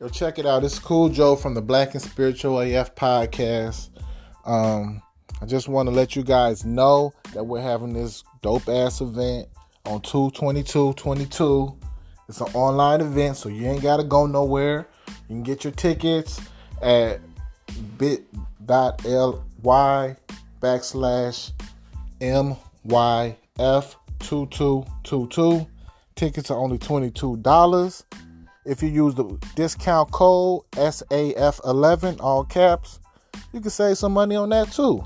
Yo, check it out. It's Cool Joe from the Black and Spiritual AF podcast. Um, I just want to let you guys know that we're having this dope ass event on 22222. It's an online event, so you ain't gotta go nowhere. You can get your tickets at bit.ly backslash MYF2222. Tickets are only $22. If you use the discount code SAF11, all caps, you can save some money on that too.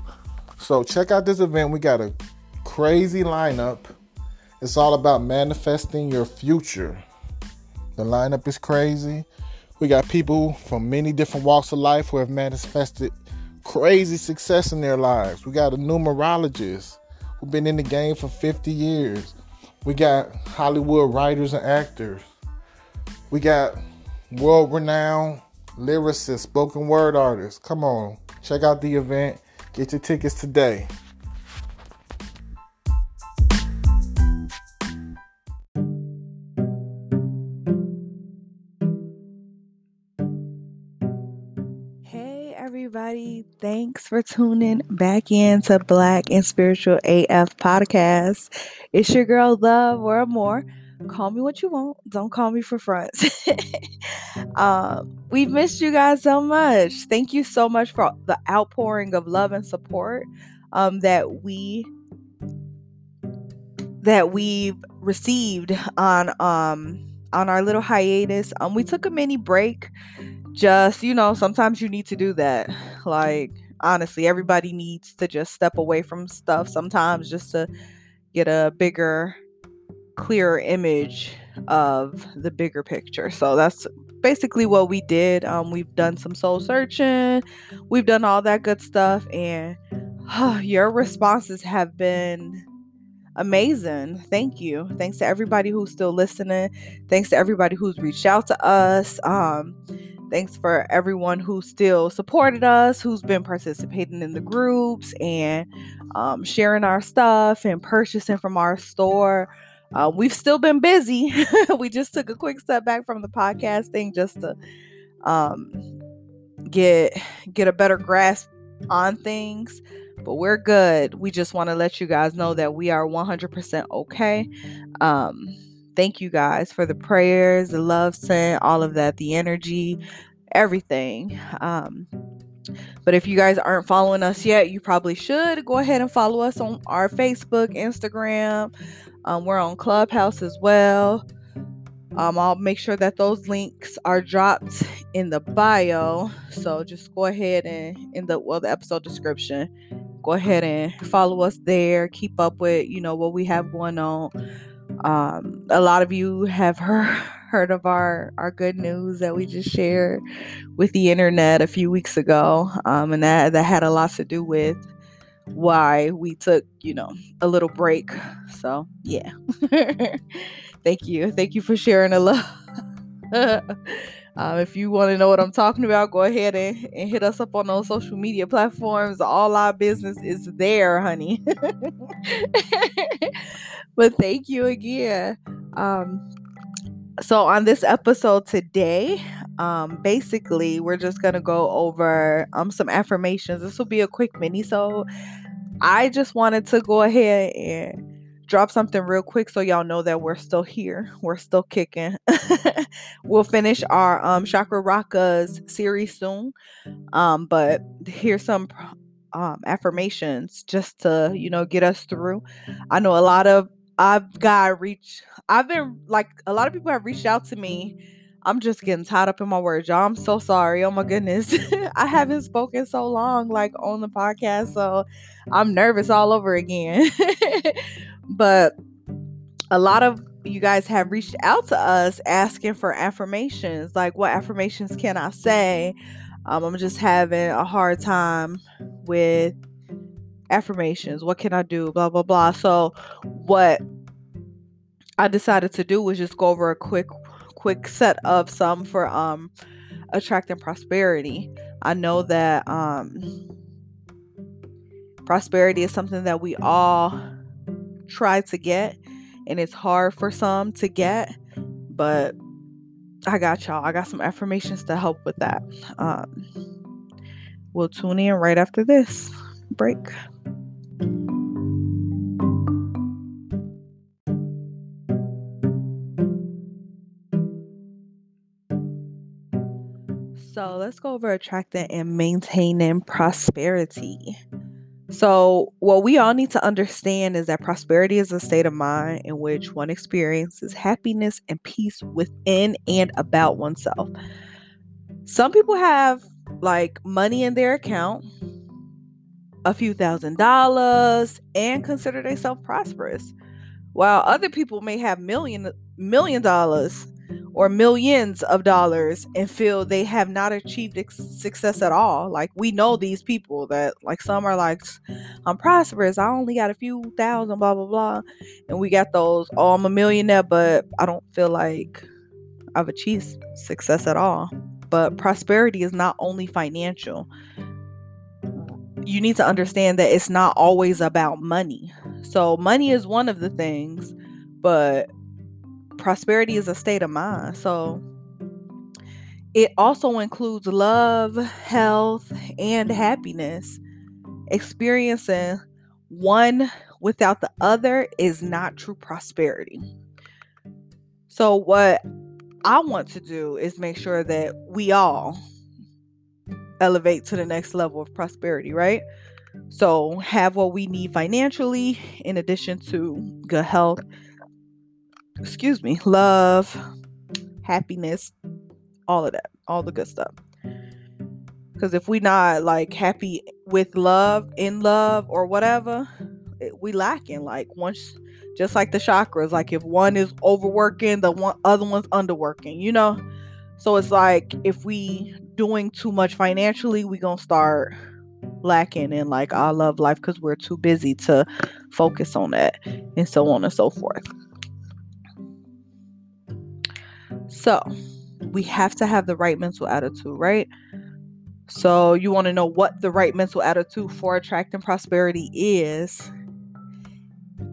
So check out this event. We got a crazy lineup. It's all about manifesting your future. The lineup is crazy. We got people from many different walks of life who have manifested crazy success in their lives. We got a numerologist who's been in the game for 50 years. We got Hollywood writers and actors. We got world renowned lyricists, spoken word artists. Come on, check out the event. Get your tickets today. Hey everybody. Thanks for tuning back in to Black and Spiritual AF podcast. It's your girl, Love or More. Call me what you want. Don't call me for fronts. um, we've missed you guys so much. Thank you so much for the outpouring of love and support um, that we that we've received on um on our little hiatus. Um, we took a mini break just you know sometimes you need to do that like honestly everybody needs to just step away from stuff sometimes just to get a bigger clearer image of the bigger picture so that's basically what we did um, we've done some soul searching we've done all that good stuff and oh, your responses have been amazing. Thank you. Thanks to everybody who's still listening. Thanks to everybody who's reached out to us. Um, Thanks for everyone who still supported us, who's been participating in the groups and um, sharing our stuff and purchasing from our store. Uh, we've still been busy. we just took a quick step back from the podcasting just to um, get get a better grasp on things. But we're good. We just want to let you guys know that we are 100% okay. Um, thank you guys for the prayers, the love sent, all of that, the energy, everything. Um, but if you guys aren't following us yet, you probably should go ahead and follow us on our Facebook, Instagram. Um, we're on Clubhouse as well. Um, I'll make sure that those links are dropped in the bio. So just go ahead and in the well the episode description, go ahead and follow us there. Keep up with you know what we have going on. Um, a lot of you have heard heard of our our good news that we just shared with the internet a few weeks ago, um, and that that had a lot to do with why we took you know a little break. So yeah, thank you, thank you for sharing a love. Um, if you want to know what I'm talking about, go ahead and, and hit us up on those social media platforms. All our business is there, honey. but thank you again. Um, so on this episode today, um, basically we're just gonna go over um some affirmations. This will be a quick mini so I just wanted to go ahead and drop something real quick so y'all know that we're still here. We're still kicking. we'll finish our um Chakra Rakas series soon. Um, but here's some um affirmations just to, you know, get us through. I know a lot of I've got reach I've been like a lot of people have reached out to me. I'm just getting tied up in my words, y'all. I'm so sorry. Oh my goodness. I haven't spoken so long like on the podcast, so I'm nervous all over again. but a lot of you guys have reached out to us asking for affirmations like what affirmations can i say um, i'm just having a hard time with affirmations what can i do blah blah blah so what i decided to do was just go over a quick quick set of some for um attracting prosperity i know that um prosperity is something that we all try to get and it's hard for some to get but I got y'all. I got some affirmations to help with that. Um, we'll tune in right after this break. Let's go over attracting and maintaining prosperity. So, what we all need to understand is that prosperity is a state of mind in which one experiences happiness and peace within and about oneself. Some people have like money in their account, a few thousand dollars, and consider themselves prosperous, while other people may have million million dollars or millions of dollars and feel they have not achieved success at all. Like we know these people that like some are like I'm prosperous. I only got a few thousand blah blah blah. And we got those oh I'm a millionaire but I don't feel like I've achieved success at all. But prosperity is not only financial. You need to understand that it's not always about money. So money is one of the things, but prosperity is a state of mind. So it also includes love, health, and happiness. Experiencing one without the other is not true prosperity. So, what I want to do is make sure that we all elevate to the next level of prosperity, right? So, have what we need financially in addition to good health excuse me, love, happiness, all of that, all the good stuff. Because if we not like happy with love, in love, or whatever, it, we lacking. Like once, just like the chakras, like if one is overworking, the one other one's underworking. You know, so it's like if we doing too much financially, we gonna start lacking in like our love life because we're too busy to focus on that, and so on and so forth. So, we have to have the right mental attitude, right? So, you want to know what the right mental attitude for attracting prosperity is?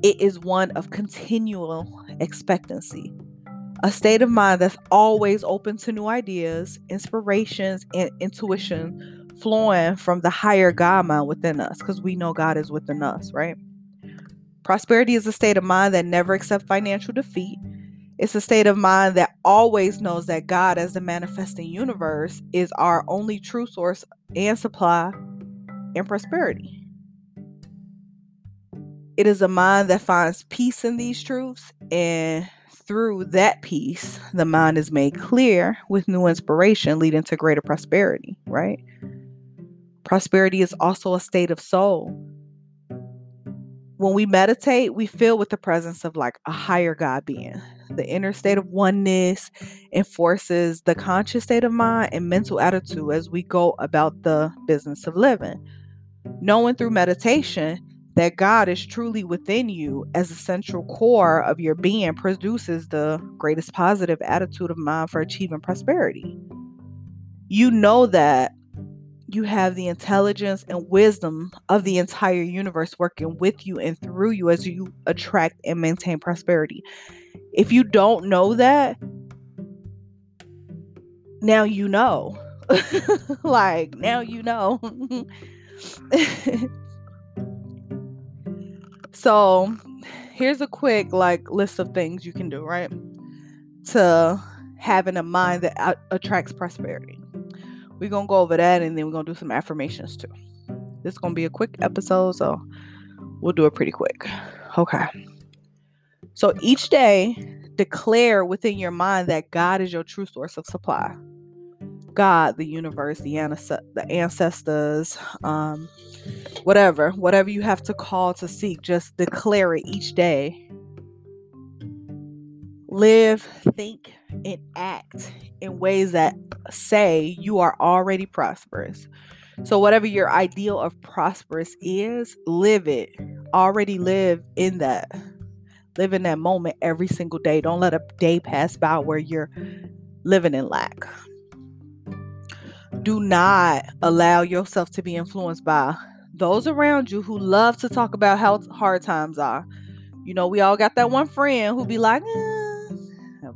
It is one of continual expectancy, a state of mind that's always open to new ideas, inspirations, and intuition flowing from the higher God mind within us because we know God is within us, right? Prosperity is a state of mind that never accepts financial defeat it's a state of mind that always knows that God, as the manifesting universe, is our only true source and supply and prosperity. It is a mind that finds peace in these truths, and through that peace, the mind is made clear with new inspiration, leading to greater prosperity, right? Prosperity is also a state of soul when we meditate, we feel with the presence of like a higher God being. The inner state of oneness enforces the conscious state of mind and mental attitude as we go about the business of living. Knowing through meditation that God is truly within you as the central core of your being produces the greatest positive attitude of mind for achieving prosperity. You know that you have the intelligence and wisdom of the entire universe working with you and through you as you attract and maintain prosperity. If you don't know that, now you know. like, now you know. so, here's a quick like list of things you can do, right? To having a mind that attracts prosperity. We're going to go over that and then we're going to do some affirmations too. This is going to be a quick episode, so we'll do it pretty quick. Okay. So each day, declare within your mind that God is your true source of supply. God, the universe, the, ancestors, um, whatever, whatever you have to call to seek, just declare it each day. Live, think, and act in ways that say you are already prosperous. So, whatever your ideal of prosperous is, live it. Already live in that. Live in that moment every single day. Don't let a day pass by where you're living in lack. Do not allow yourself to be influenced by those around you who love to talk about how hard times are. You know, we all got that one friend who be like, eh,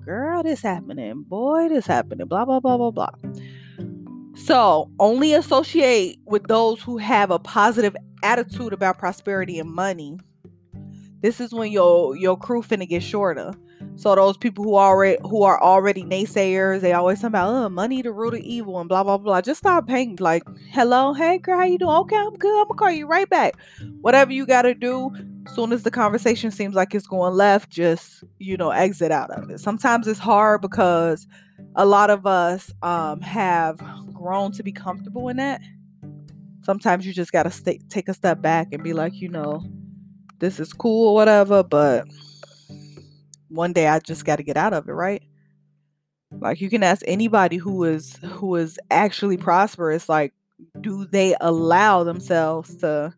girl, this happening, boy, this happening, blah, blah, blah, blah, blah. So only associate with those who have a positive attitude about prosperity and money. This is when your your crew finna get shorter. So those people who already who are already naysayers, they always talk about oh, money the root of evil and blah blah blah. Just stop paying like, hello, hey girl, how you doing? Okay, I'm good. I'm gonna call you right back. Whatever you gotta do, soon as the conversation seems like it's going left, just you know, exit out of it. Sometimes it's hard because a lot of us um have grown to be comfortable in that. Sometimes you just gotta stay, take a step back and be like, you know, this is cool or whatever, but one day I just got to get out of it, right? Like you can ask anybody who is who is actually prosperous like do they allow themselves to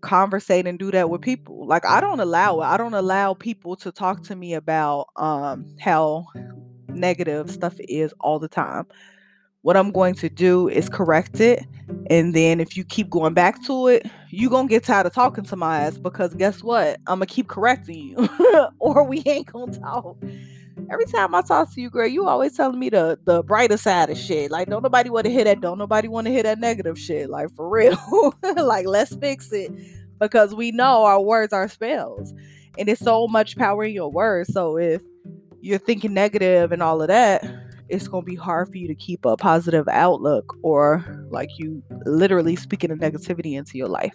conversate and do that with people? Like I don't allow it. I don't allow people to talk to me about um how negative stuff is all the time what I'm going to do is correct it. And then if you keep going back to it, you're going to get tired of talking to my ass because guess what? I'm going to keep correcting you or we ain't going to talk. Every time I talk to you, girl, you always telling me the the brighter side of shit. Like, don't nobody want to hear that. Don't nobody want to hear that negative shit. Like, for real. like, let's fix it because we know our words are spells. And it's so much power in your words. So if you're thinking negative and all of that, it's going to be hard for you to keep a positive outlook or like you literally speaking of negativity into your life.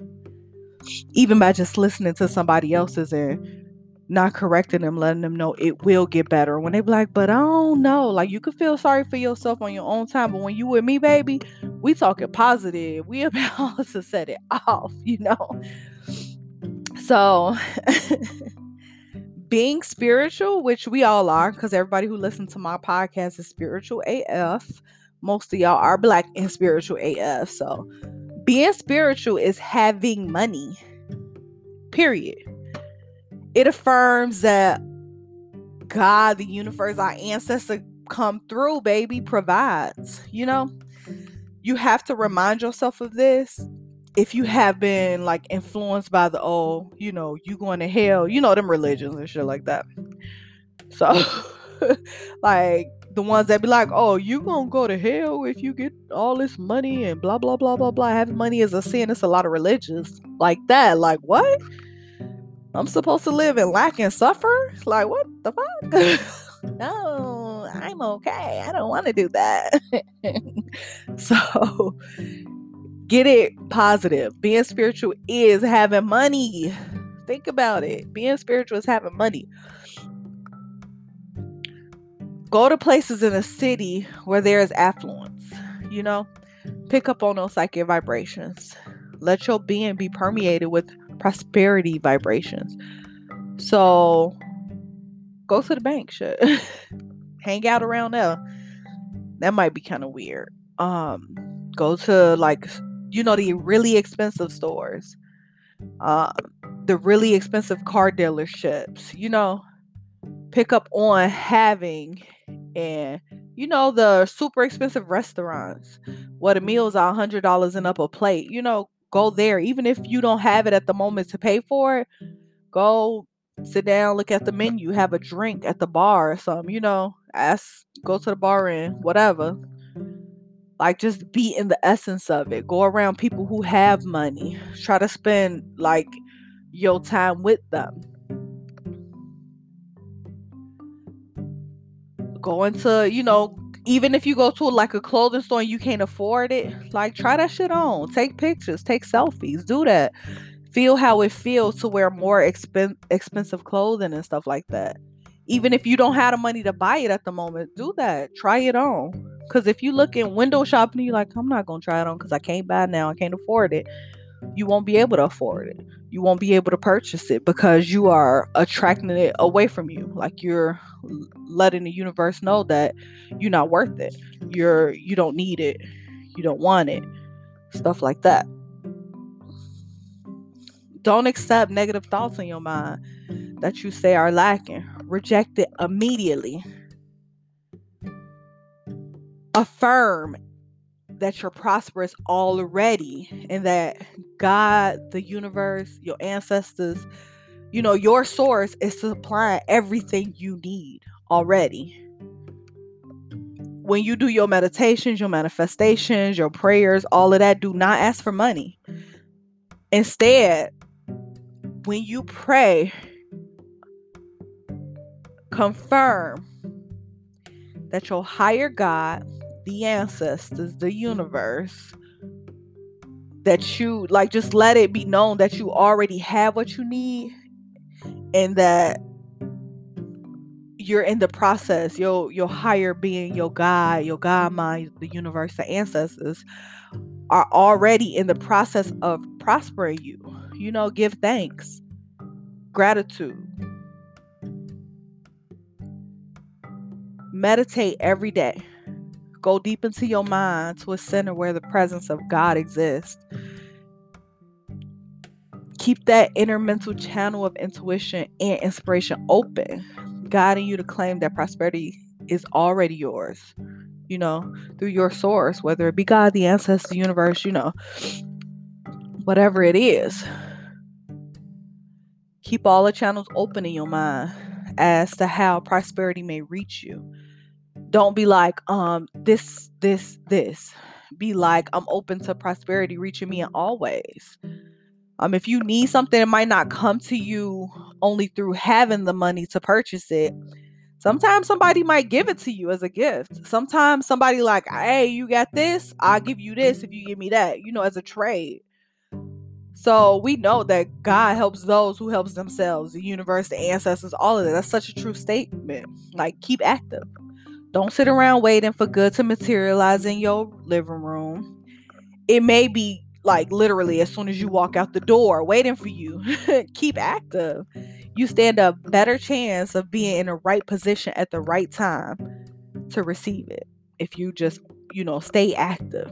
Even by just listening to somebody else's and not correcting them, letting them know it will get better. When they be like, but I don't know, like you can feel sorry for yourself on your own time, but when you with me, baby, we talking positive. We about to set it off, you know. So being spiritual, which we all are, because everybody who listens to my podcast is spiritual AF. Most of y'all are black and spiritual AF. So being spiritual is having money. Period. It affirms that God, the universe, our ancestor come through, baby, provides. You know, you have to remind yourself of this if you have been like influenced by the oh, you know, you going to hell, you know, them religions and shit like that. So, like the ones that be like, oh, you gonna go to hell if you get all this money and blah blah blah blah blah. Having money is a sin. It's a lot of religions like that. Like what? I'm supposed to live in lack and suffer? Like what the fuck? no, I'm okay. I don't want to do that. so Get it positive. Being spiritual is having money. Think about it. Being spiritual is having money. Go to places in the city where there is affluence, you know, pick up on those psychic vibrations. Let your being be permeated with prosperity vibrations. So go to the bank, shit. Hang out around there. That might be kind of weird. Um, go to like you know the really expensive stores uh, the really expensive car dealerships you know pick up on having and you know the super expensive restaurants where the meals are hundred dollars and up a plate you know go there. Even if you don't have it at the moment to pay for it go sit down look at the menu have a drink at the bar or something you know ask go to the bar and whatever like just be in the essence of it. Go around people who have money. Try to spend like your time with them. Go into you know even if you go to like a clothing store and you can't afford it like try that shit on. Take pictures. Take selfies. Do that. Feel how it feels to wear more expen- expensive clothing and stuff like that. Even if you don't have the money to buy it at the moment do that. Try it on because if you look in window shopping, you're like, I'm not gonna try it on because I can't buy now. I can't afford it. You won't be able to afford it. You won't be able to purchase it because you are attracting it away from you. Like you're letting the universe know that you're not worth it. You're you don't need it. You don't want it. Stuff like that. Don't accept negative thoughts in your mind that you say are lacking. Reject it immediately affirm that you're prosperous already and that God, the universe, your ancestors, you know, your source is supplying everything you need already. When you do your meditations, your manifestations, your prayers, all of that, do not ask for money. Instead, when you pray, confirm that your higher God, the ancestors, the universe, that you like just let it be known that you already have what you need and that you're in the process your your higher being your god your god mind the universe the ancestors are already in the process of prospering you. You know give thanks gratitude. Meditate every day Go deep into your mind to a center where the presence of God exists. Keep that inner mental channel of intuition and inspiration open, guiding you to claim that prosperity is already yours, you know, through your source, whether it be God, the ancestors, the universe, you know, whatever it is. Keep all the channels open in your mind as to how prosperity may reach you don't be like um this this this be like i'm open to prosperity reaching me in always um if you need something it might not come to you only through having the money to purchase it sometimes somebody might give it to you as a gift sometimes somebody like hey you got this i'll give you this if you give me that you know as a trade so we know that God helps those who helps themselves, the universe, the ancestors, all of that. That's such a true statement. Like keep active. Don't sit around waiting for good to materialize in your living room. It may be like literally as soon as you walk out the door waiting for you. Keep active. You stand a better chance of being in the right position at the right time to receive it if you just, you know, stay active.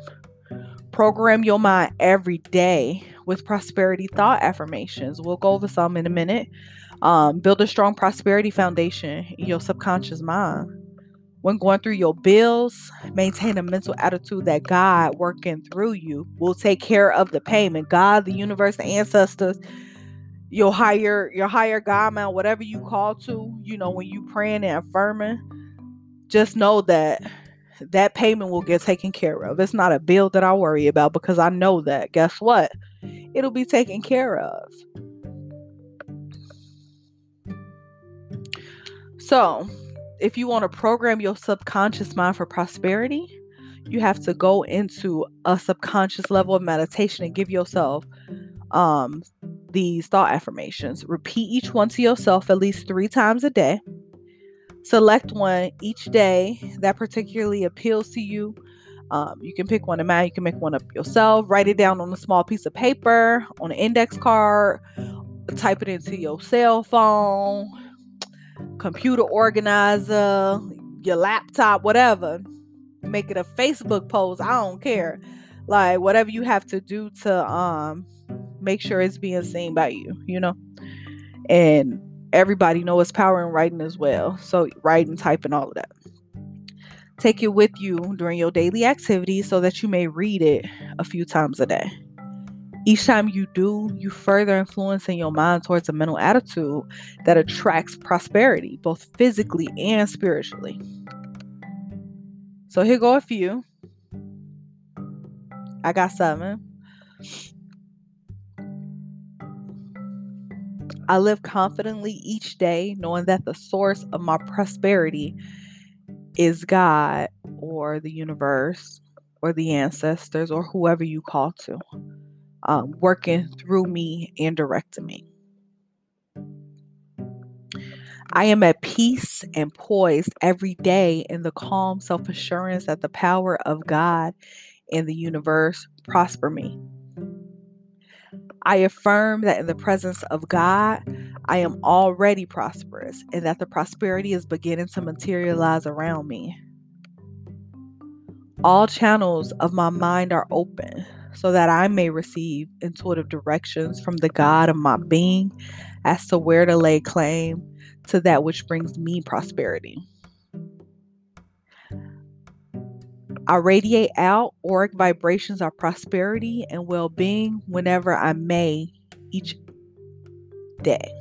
Program your mind every day with prosperity thought affirmations. We'll go over some in a minute. Um, build a strong prosperity foundation in your subconscious mind when going through your bills, maintain a mental attitude that God working through you will take care of the payment. God, the universe, the ancestors, your higher, your higher God man, whatever you call to, you know, when you praying and affirming, just know that that payment will get taken care of. It's not a bill that I worry about because I know that. Guess what? It'll be taken care of. So, if you want to program your subconscious mind for prosperity, you have to go into a subconscious level of meditation and give yourself um, these thought affirmations. Repeat each one to yourself at least three times a day. Select one each day that particularly appeals to you. Um, you can pick one of mine, you can make one up yourself. Write it down on a small piece of paper, on an index card, type it into your cell phone computer organizer, your laptop, whatever. Make it a Facebook post. I don't care. Like whatever you have to do to um make sure it's being seen by you, you know? And everybody know it's power in writing as well. So writing, typing, all of that. Take it with you during your daily activities so that you may read it a few times a day. Each time you do, you further influencing your mind towards a mental attitude that attracts prosperity, both physically and spiritually. So here go a few. I got seven. I live confidently each day, knowing that the source of my prosperity is God or the universe or the ancestors or whoever you call to um, working through me and directing me. I am at peace and poised every day in the calm self assurance that the power of God and the universe prosper me. I affirm that in the presence of God, I am already prosperous and that the prosperity is beginning to materialize around me. All channels of my mind are open so that I may receive intuitive directions from the God of my being as to where to lay claim to that which brings me prosperity. I radiate out auric vibrations of prosperity and well being whenever I may each day.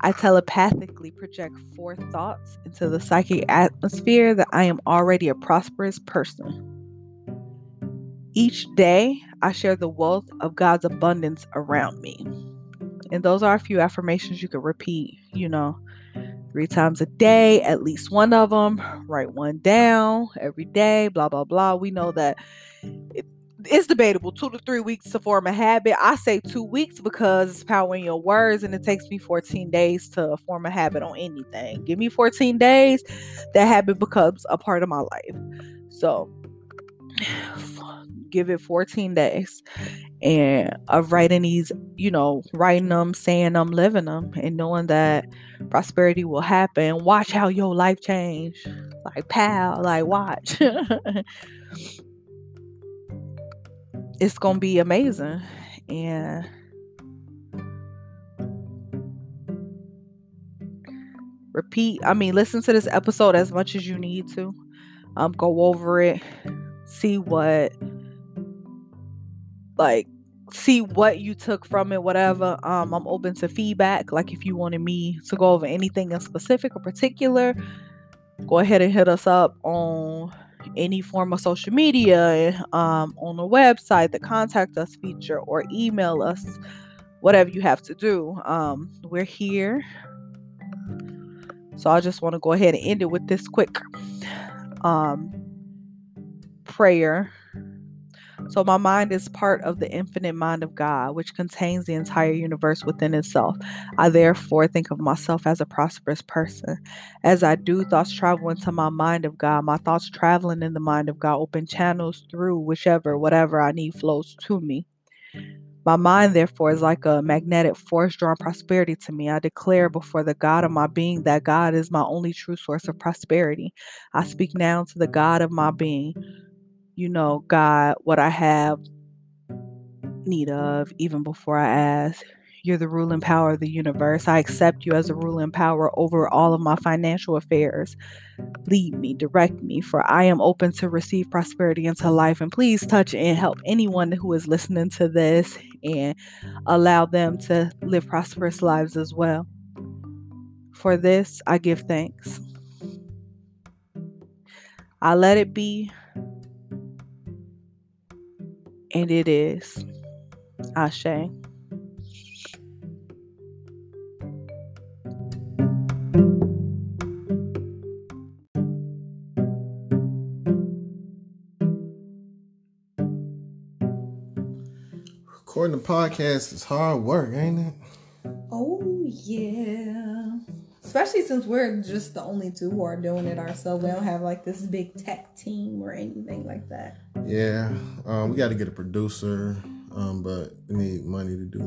I telepathically project four thoughts into the psychic atmosphere that I am already a prosperous person. Each day, I share the wealth of God's abundance around me. And those are a few affirmations you can repeat, you know, three times a day, at least one of them. Write one down every day, blah, blah, blah. We know that it, it's debatable two to three weeks to form a habit. I say two weeks because it's power in your words, and it takes me 14 days to form a habit on anything. Give me 14 days, that habit becomes a part of my life. So, give it 14 days and of writing these, you know, writing them, saying them, living them, and knowing that prosperity will happen. Watch how your life change. Like, pal, like, watch. it's gonna be amazing. And repeat, I mean, listen to this episode as much as you need to. Um, go over it, see what like see what you took from it, whatever. Um, I'm open to feedback. Like if you wanted me to go over anything in specific or particular, go ahead and hit us up on any form of social media, um, on the website, the contact us feature, or email us, whatever you have to do. Um, we're here. So I just want to go ahead and end it with this quick um, prayer so, my mind is part of the infinite mind of God, which contains the entire universe within itself. I therefore think of myself as a prosperous person. As I do, thoughts travel into my mind of God. My thoughts traveling in the mind of God open channels through whichever, whatever I need flows to me. My mind, therefore, is like a magnetic force drawing prosperity to me. I declare before the God of my being that God is my only true source of prosperity. I speak now to the God of my being you know, God, what I have need of even before I ask. You're the ruling power of the universe. I accept you as a ruling power over all of my financial affairs. Lead me, direct me, for I am open to receive prosperity into life. And please touch and help anyone who is listening to this and allow them to live prosperous lives as well. For this, I give thanks. I let it be and it is. Ashe. Recording the podcast is hard work, ain't it? Oh yeah. Especially since we're just the only two who are doing it ourselves. We don't have like this big tech team or anything like that. Yeah, um, we got to get a producer, um, but we need money to do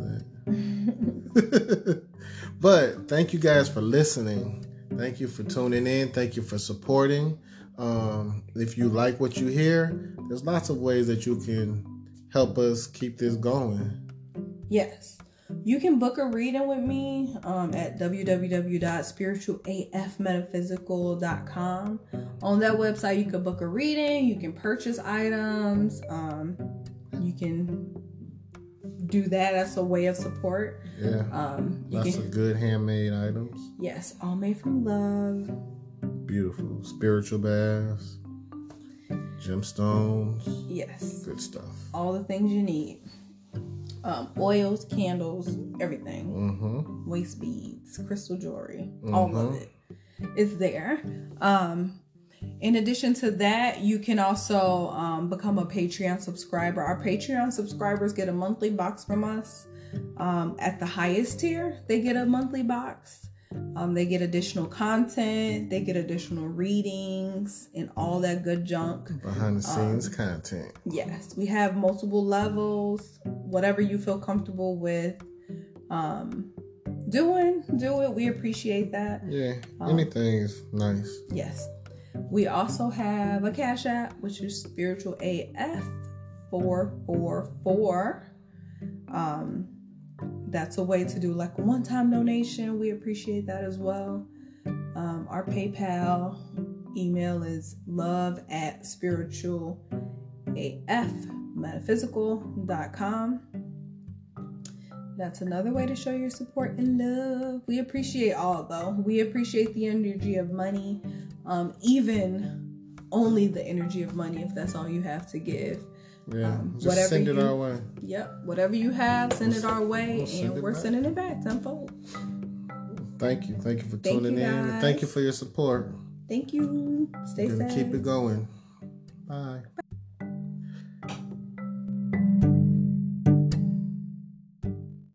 that. but thank you guys for listening. Thank you for tuning in. Thank you for supporting. Um, if you like what you hear, there's lots of ways that you can help us keep this going. Yes. You can book a reading with me um, at www.spiritualafmetaphysical.com. On that website, you can book a reading, you can purchase items, um, you can do that as a way of support. Yeah. Um, Lots can, of good handmade items. Yes, all made from love. Beautiful. Spiritual baths, gemstones. Yes. Good stuff. All the things you need um, oils, candles, everything. Mm-hmm. Waist beads, crystal jewelry, mm-hmm. all of it is there. Um, in addition to that, you can also um, become a Patreon subscriber. Our Patreon subscribers get a monthly box from us. Um, at the highest tier, they get a monthly box. Um, they get additional content, they get additional readings, and all that good junk. Behind the scenes um, content. Yes, we have multiple levels. Whatever you feel comfortable with um, doing, do it. We appreciate that. Yeah, um, anything is nice. Yes. We also have a Cash App, which is Spiritual AF 444. Um, that's a way to do like a one time donation. We appreciate that as well. Um, our PayPal email is love at spiritualafmetaphysical.com. That's another way to show your support and love. We appreciate all though. We appreciate the energy of money, um, even only the energy of money if that's all you have to give. Yeah, Um, just whatever send it you- our way. Yep, whatever you have, send We'll it our way, we'll and we're back. sending it back tenfold. Thank you, thank you for Thank tuning you, in, and thank you for your support. Thank you. Stay safe. keep it going. Bye.